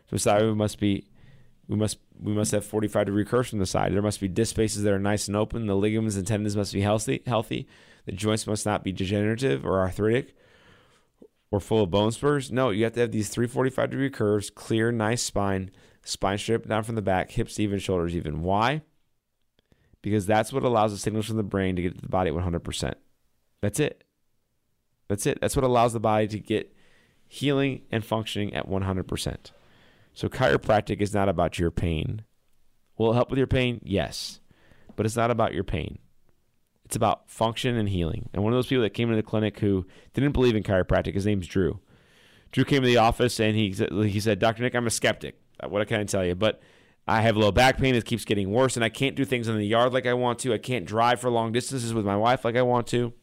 From the side, we must be we must we must have 45 degree curves from the side. There must be disc spaces that are nice and open. The ligaments and tendons must be healthy. Healthy. The joints must not be degenerative or arthritic or full of bone spurs. No, you have to have these 345 degree curves, clear, nice spine, spine strip down from the back, hips even, shoulders even. Why? Because that's what allows the signals from the brain to get to the body at 100%. That's it. That's it. That's what allows the body to get healing and functioning at 100%. So chiropractic is not about your pain. Will it help with your pain? Yes. But it's not about your pain. It's about function and healing. And one of those people that came into the clinic who didn't believe in chiropractic, his name's Drew. Drew came to the office and he he said, "Dr. Nick, I'm a skeptic. Uh, what can I tell you? But I have low back pain. It keeps getting worse, and I can't do things in the yard like I want to. I can't drive for long distances with my wife like I want to."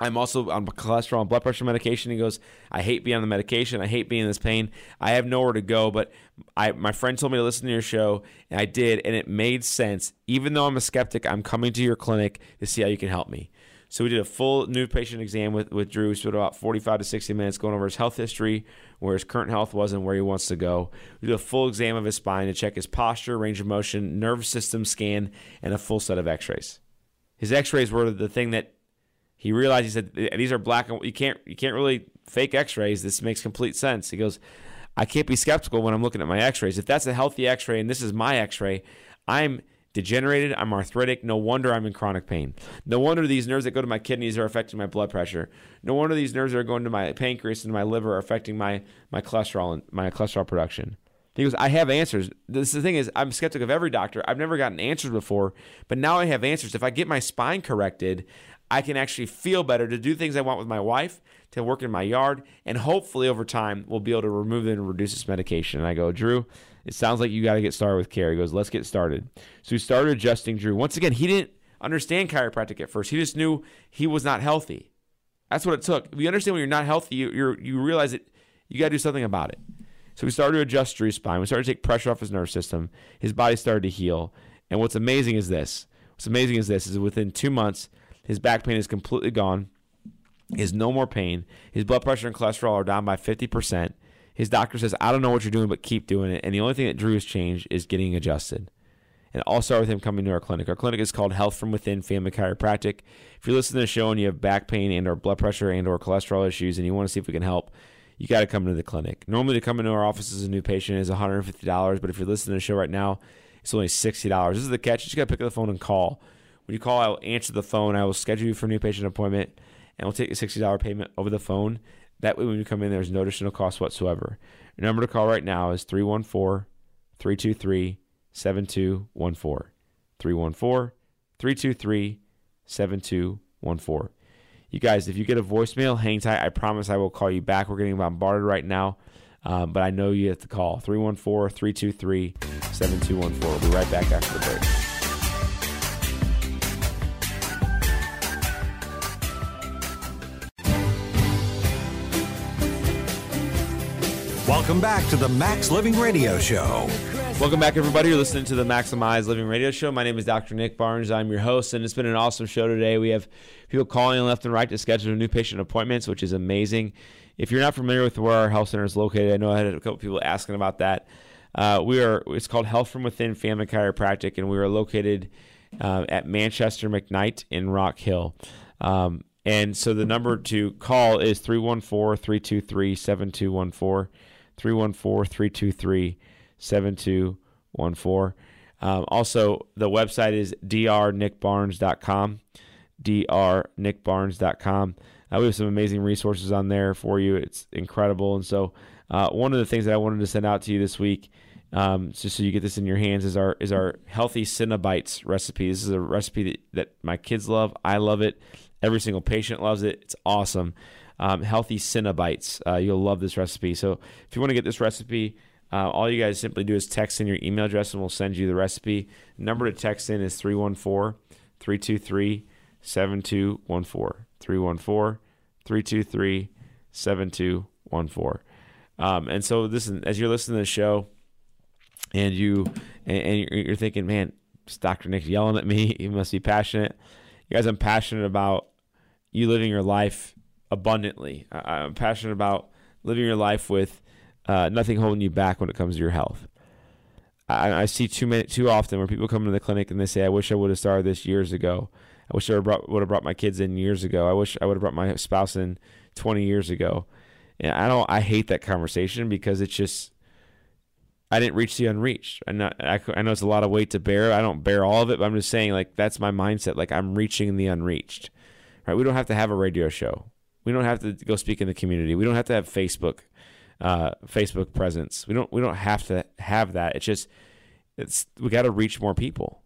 I'm also on cholesterol and blood pressure medication. He goes, I hate being on the medication. I hate being in this pain. I have nowhere to go, but I my friend told me to listen to your show, and I did, and it made sense. Even though I'm a skeptic, I'm coming to your clinic to see how you can help me. So we did a full new patient exam with, with Drew. We spent about 45 to 60 minutes going over his health history, where his current health was, and where he wants to go. We did a full exam of his spine to check his posture, range of motion, nerve system scan, and a full set of x-rays. His x-rays were the thing that he realized he said these are black and you can't you can't really fake x-rays. This makes complete sense. He goes i can't be skeptical when i'm looking at my x-rays. If that's a healthy x-ray and this is my x-ray i'm degenerated i'm arthritic. No wonder i'm in chronic pain. No wonder these nerves that go to my kidneys are affecting my blood pressure. No wonder these nerves that are going to my pancreas and my liver are affecting my my cholesterol and my cholesterol production. He goes, I have answers. This the thing is, I'm skeptic of every doctor. I've never gotten answers before, but now I have answers. If I get my spine corrected, I can actually feel better to do things I want with my wife, to work in my yard, and hopefully over time we'll be able to remove it and reduce this medication. And I go, Drew, it sounds like you got to get started with care. He goes, let's get started. So we started adjusting Drew. Once again, he didn't understand chiropractic at first. He just knew he was not healthy. That's what it took. If you understand when you're not healthy, you you you realize that you got to do something about it. So we started to adjust Drew's spine. We started to take pressure off his nerve system. His body started to heal. And what's amazing is this. What's amazing is this is within two months, his back pain is completely gone. He has no more pain. His blood pressure and cholesterol are down by 50%. His doctor says, I don't know what you're doing, but keep doing it. And the only thing that Drew has changed is getting adjusted. And all started with him coming to our clinic. Our clinic is called Health from Within Family Chiropractic. If you're listening to the show and you have back pain and or blood pressure and or cholesterol issues and you want to see if we can help, you got to come into the clinic. Normally to come into our office as a new patient is $150, but if you're listening to the show right now, it's only $60. This is the catch. You just got to pick up the phone and call. When you call, I will answer the phone. I will schedule you for a new patient appointment, and we'll take a $60 payment over the phone. That way, when you come in, there's no additional cost whatsoever. Your number to call right now is 314 323 7214. 314 323 7214. You guys, if you get a voicemail, hang tight. I promise I will call you back. We're getting bombarded right now, um, but I know you have to call 314 323 7214. We'll be right back after the break. Welcome back to the Max Living Radio Show. Welcome back, everybody. You're listening to the Maximize Living Radio Show. My name is Dr. Nick Barnes. I'm your host, and it's been an awesome show today. We have people calling left and right to schedule new patient appointments, which is amazing. If you're not familiar with where our health center is located, I know I had a couple people asking about that. Uh, we are. It's called Health from Within Family Chiropractic, and we are located uh, at Manchester McKnight in Rock Hill. Um, and so the number to call is 314 323 7214. 314 323 7214. Um, also, the website is drnickbarnes.com. drnickbarnes.com. Uh, we have some amazing resources on there for you. It's incredible. And so Uh, one of the things that I wanted to send out to you this week, um, just so you get this in your hands, is our is our healthy Cinnabites recipe. This is a recipe that, that my kids love. I love it. Every single patient loves it. It's awesome. Um, healthy Cinnabites. Uh, you'll love this recipe. So if you want to get this recipe, uh, all you guys simply do is text in your email address and we'll send you the recipe. Number to text in is 314 323 7214. 314 323 7214. Um, and so this, as you're listening to the show, and you and, you're thinking, man, Dr. Nick yelling at me. He must be passionate. You guys, I'm passionate about you living your life abundantly. I'm passionate about living your life with uh, nothing holding you back when it comes to your health. I, I, see too many, too often where people come into the clinic and they say, "I wish I would have started this years ago. I wish I would have brought my kids in years ago. I wish I would have brought my spouse in 20 years ago." And I don't. I hate that conversation because it's just I didn't reach the unreached. I know, I, I know it's a lot of weight to bear. I don't bear all of it, but I'm just saying like that's my mindset. Like I'm reaching the unreached. Right? We don't have to have a radio show. We don't have to go speak in the community. We don't have to have Facebook, uh, Facebook presence. We don't. We don't have to have that. It's just it's we got to reach more people.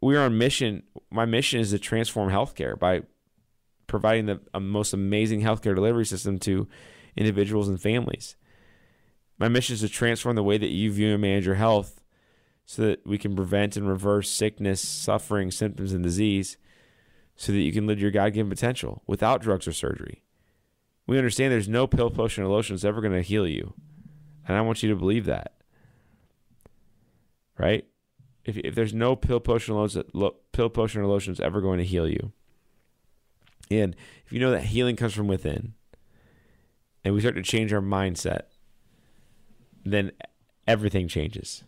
We are on mission. My mission is to transform healthcare by providing the most amazing healthcare delivery system to individuals and families. My mission is to transform the way that you view and manage your health so that we can prevent and reverse sickness, suffering, symptoms, and disease so that you can live your God given potential without drugs or surgery. We understand there's no pill, potion, or lotion that's ever going to heal you. And I want you to believe that. Right? If, if there's no pill, potion, or lotion, pill, potion, or lotion that's ever going to heal you, and if you know that healing comes from within, and we start to change our mindset, then everything changes.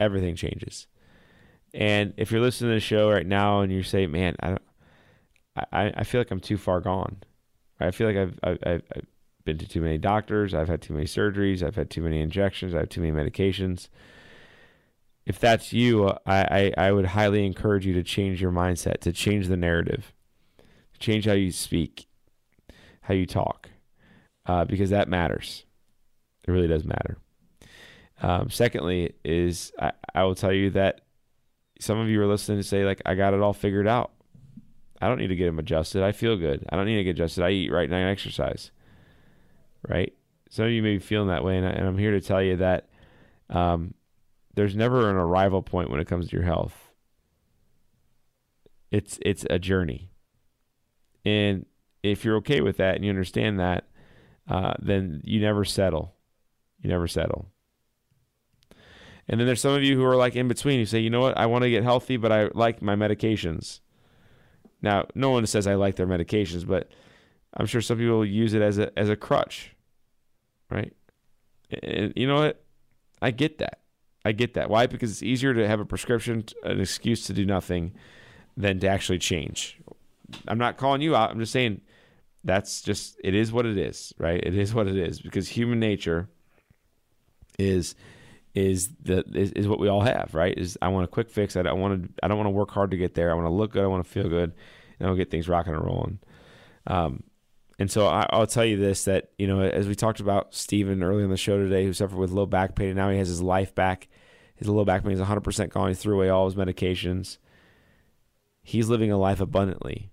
Everything changes. And if you're listening to the show right now and you say, "Man, I don't, I, I feel like I'm too far gone," I feel like I've, I've, I've been to too many doctors, I've had too many surgeries, I've had too many injections, I have too many medications. If that's you, I, I, I would highly encourage you to change your mindset, to change the narrative, change how you speak, how you talk, uh, because that matters. It really does matter. Um, secondly, is I, I will tell you that some of you are listening to say like I got it all figured out. I don't need to get them adjusted. I feel good. I don't need to get adjusted. I eat right and I exercise. Right. Some of you may be feeling that way, and, I, am here to tell you that um, there's never an arrival point when it comes to your health. It's it's a journey, and if you're okay with that and you understand that, uh, then you never settle. You never settle. And then there's some of you who are like in between. You say, you know what? I want to get healthy, but I like my medications. Now, no one says I like their medications, but I'm sure some people use it as a as a crutch, right? And you know what? I get that. I get that. Why? Because it's easier to have a prescription, an excuse to do nothing, than to actually change. I'm not calling you out. I'm just saying that's just it is what it is, right? It is what it is because human nature is is the is, is what we all have, right? Is I want a quick fix. I don't want to I don't want to work hard to get there. I want to look good. I want to feel good, and I'll get things rocking and rolling. Um, and so I, will tell you this: that you know, as we talked about Stephen early on the show today, who suffered with low back pain, and now he has his life back. His low back pain is 100 percent gone. He threw away all his medications. He's living a life abundantly.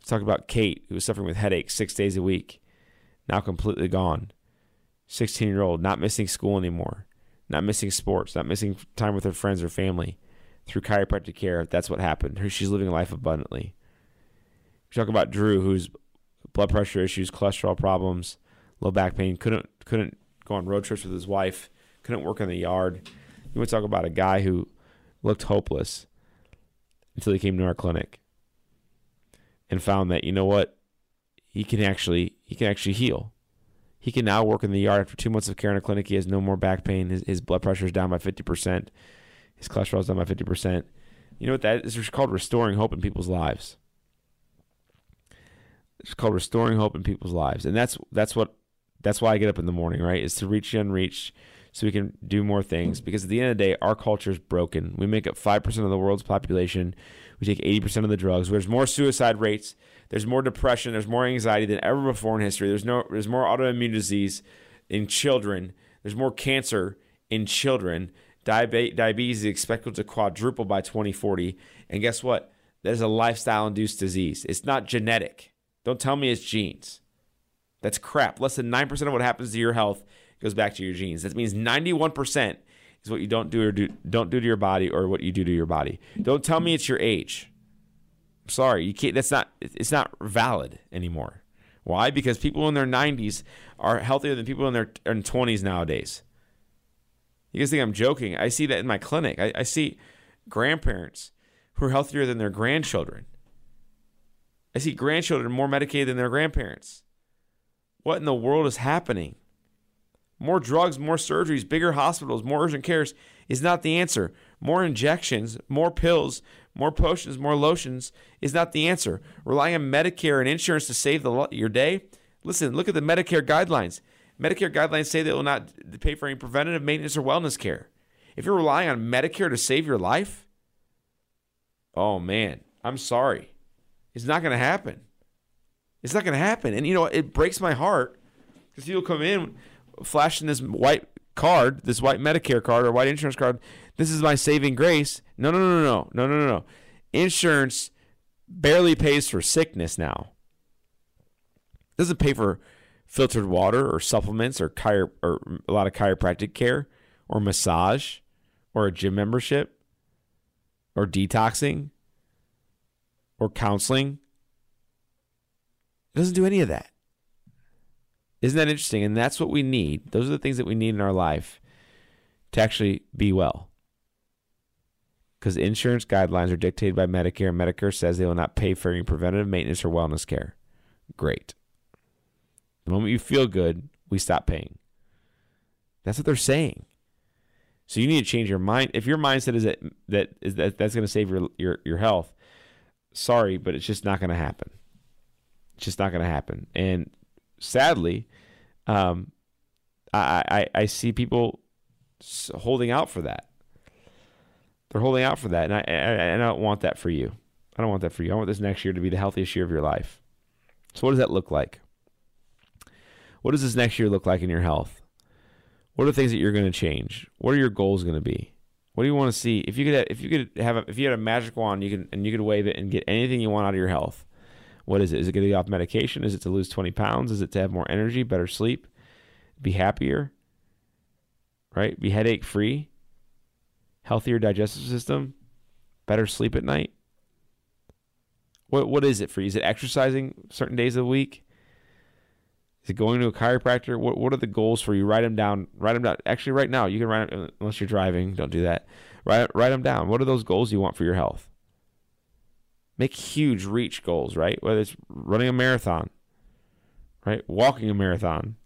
Let's talk about Kate, who was suffering with headaches six days a week, now completely gone. 16 year old, not missing school anymore not missing sports, not missing time with her friends or family through chiropractic care. That's what happened. She's living life abundantly. We talk about Drew, who's blood pressure issues, cholesterol problems, low back pain, couldn't couldn't go on road trips with his wife, couldn't work in the yard. You want to talk about a guy who looked hopeless until he came to our clinic and found that you know what he can actually he can actually heal. He can now work in the yard after two months of care in a clinic. He has no more back pain. His, his blood pressure is down by 50%. His cholesterol is down by 50%. You know what that is? It's called restoring hope in people's lives. It's called restoring hope in people's lives. And that's that's what that's why I get up in the morning, right? Is to reach the unreached so we can do more things. Because at the end of the day, our culture is broken. We make up 5% of the world's population. We take 80% of the drugs. There's more suicide rates. There's more depression. There's more anxiety than ever before in history. There's no. There's more autoimmune disease in children. There's more cancer in children. Diabetes is expected to quadruple by 2040. And guess what? That is a lifestyle induced disease. It's not genetic. Don't tell me it's genes. That's crap. Less than 9% of what happens to your health goes back to your genes. That means 91% is what you don't do or do, don't do to your body or what you do to your body. Don't tell me it's your age. I'm sorry, you can't that's not it's not valid anymore. Why? Because people in their 90s are healthier than people in their in 20s nowadays. You guys think I'm joking? I see that in my clinic. I, I see grandparents who are healthier than their grandchildren. I see grandchildren more medicated than their grandparents. What in the world is happening? More drugs, more surgeries, bigger hospitals, more urgent cares is not the answer. More injections, more pills, more potions, more lotions is not the answer. Relying on Medicare and insurance to save the, your day? Listen, look at the Medicare guidelines. Medicare guidelines say they will not pay for any preventative maintenance or wellness care. If you're relying on Medicare to save your life, oh man, I'm sorry. It's not going to happen. It's not going to happen. And you know, it breaks my heart because people come in flashing this white card, this white Medicare card or white insurance card. This is my saving grace. No, no, no, no, no, no, no, no. Insurance barely pays for sickness now. It doesn't pay for filtered water or supplements or chiro- or a lot of chiropractic care or massage or a gym membership or detoxing or counseling. It doesn't do any of that. Isn't that interesting? And that's what we need. Those are the things that we need in our life to actually be well. Because insurance guidelines are dictated by Medicare, and Medicare says they will not pay for any preventative maintenance or wellness care. Great. The moment you feel good, we stop paying. That's what they're saying. So you need to change your mind. If your mindset is that that is that that's going to save your your your health, sorry, but it's just not going to happen. It's just not going to happen. And sadly, um, I, I, I see people holding out for that. They're holding out for that, and I, I, I don't want that for you. I don't want that for you. I want this next year to be the healthiest year of your life. So, what does that look like? What does this next year look like in your health? What are the things that you're going to change? What are your goals going to be? What do you want to see? If you could, have, if you could have, a, if you had a magic wand, you can and you could wave it and get anything you want out of your health. What is it? Is it going to be off medication? Is it to lose 20 pounds? Is it to have more energy, better sleep, be happier, right? Be headache free, healthier digestive system, better sleep at night? What what is it for you? Is it exercising certain days of the week? Is it going to a chiropractor? What what are the goals for you? Write them down. Write them down. Actually, right now you can write them unless you're driving. Don't do that. Write write them down. What are those goals you want for your health? Make huge reach goals, right? Whether it's running a marathon, right? Walking a marathon,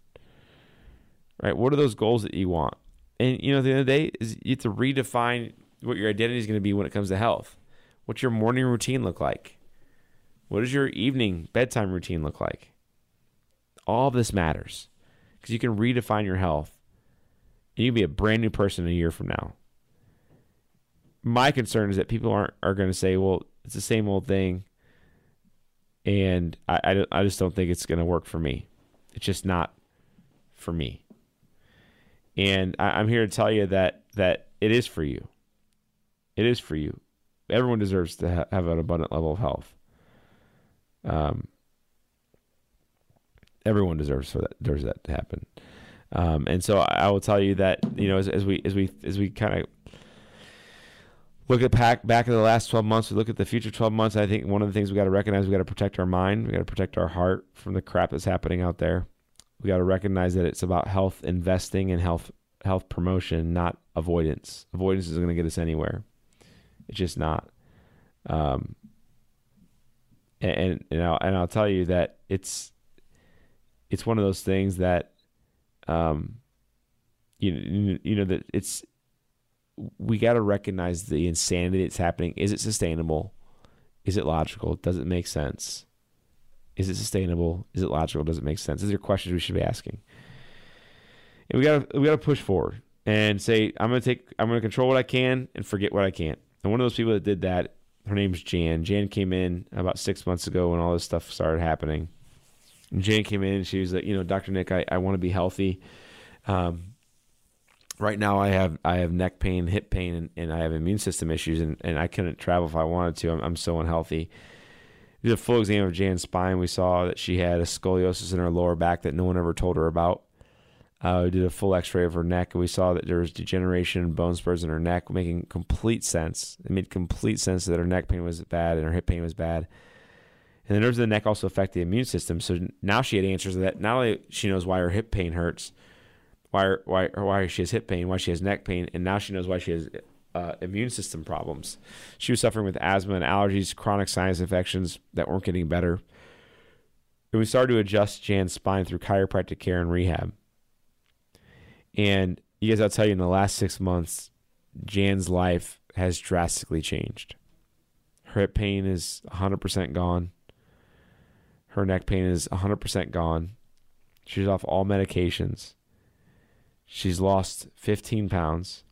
right? What are those goals that you want? And, you know, at the end of the day, is you have to redefine what your identity is going to be when it comes to health. What's your morning routine look like? What does your evening bedtime routine look like? All of this matters because you can redefine your health and you can be a brand new person a year from now. My concern is that people aren't are going to say, well, it's the same old thing, and I, I, I just don't think it's going to work for me. It's just not for me. And I, I'm here to tell you that that it is for you. It is for you. Everyone deserves to ha- have an abundant level of health. Um, everyone deserves for that deserves that to happen. Um, and so I will tell you that you know as, as we as we as we kind of look at back back in the last 12 months we look at the future 12 months i think one of the things we got to recognize we got to protect our mind we got to protect our heart from the crap that's happening out there. We got to recognize that it's about health investing and health health promotion not avoidance. Avoidance isn't going to get us anywhere. It's just not. Um and and I'll, and I'll tell you that it's it's one of those things that um you you know that it's we got to recognize the insanity that's happening. Is it sustainable? Is it logical? Does it make sense? Is it sustainable? Is it logical? Does it make sense? These are questions we should be asking. And we got to we got to push forward. and say, I'm going to take, I'm going to control what I can and forget what I can't. And one of those people that did that, her name's Jan. Jan came in about six months ago when all this stuff started happening. And Jan came in and she was like, you know, Dr. Nick, I, I want to be healthy. Um, right now I have I have neck pain, hip pain, and, and I have immune system issues, and, and I couldn't travel if I wanted to. I'm, I'm so unhealthy. Did a full exam of Jan's spine. We saw that she had a scoliosis in her lower back that no one ever told her about. Uh, we did a full X-ray of her neck, and we saw that there was degeneration and bone spurs in her neck, making complete sense. It made complete sense that her neck pain was bad and her hip pain was bad. And the nerves of the neck also affect the immune system. So now she had answers that not only she knows why her hip pain hurts, why why why she has hip pain, why she has neck pain, and now she knows why she has uh, immune system problems. She was suffering with asthma and allergies, chronic sinus infections that weren't getting better. And we started to adjust Jan's spine through chiropractic care and rehab. And you guys, I'll tell you, in the last six months, Jan's life has drastically changed. Her hip pain is 100% gone. Her neck pain is 100% gone. She's off all medications. She's lost 15 pounds,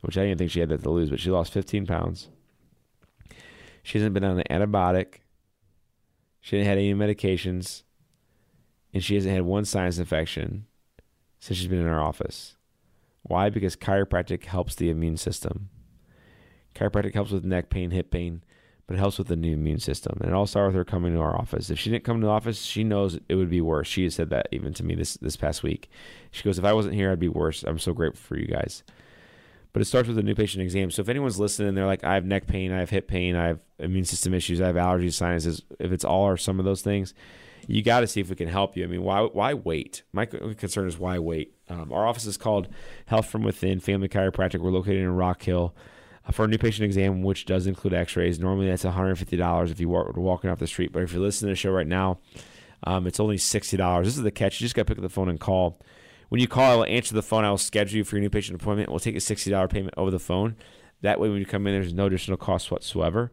which I didn't think she had that to lose, but she lost 15 pounds. She hasn't been on an antibiotic. She hasn't had any medications. And she hasn't had one sinus infection since she's been in our office. Why? Because chiropractic helps the immune system. Chiropractic helps with neck pain, hip pain, but it helps with the new immune system. And it all started with her coming to our office. If she didn't come to the office, she knows it would be worse. She has said that even to me this this past week. She goes, "If I wasn't here, I'd be worse." I'm so grateful for you guys. But it starts with a new patient exam. So if anyone's listening, they're like, "I have neck pain, I have hip pain, I have immune system issues, I have allergies, sinuses." If it's all or some of those things, you got to see if we can help you. I mean, why why wait? My concern is why wait. Um, our office is called Health from Within Family Chiropractic. We're located in Rock Hill. Uh, for a new patient exam, which does include X-rays. Normally, that's $150 if you were walking off the street. But if you're listening to the show right now, um, it's only $60. This is the catch. You just got to pick up the phone and call. When you call, I will answer the phone. I will schedule you for your new patient appointment. We'll take a $60 payment over the phone. That way, when you come in, there's no additional cost whatsoever.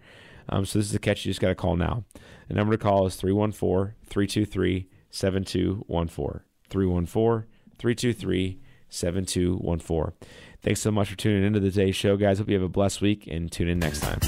Um, so this is the catch. You just got to call now. The number to call is 314 323 7214. 314 323 7214. Thanks so much for tuning into today's show, guys. Hope you have a blessed week and tune in next time.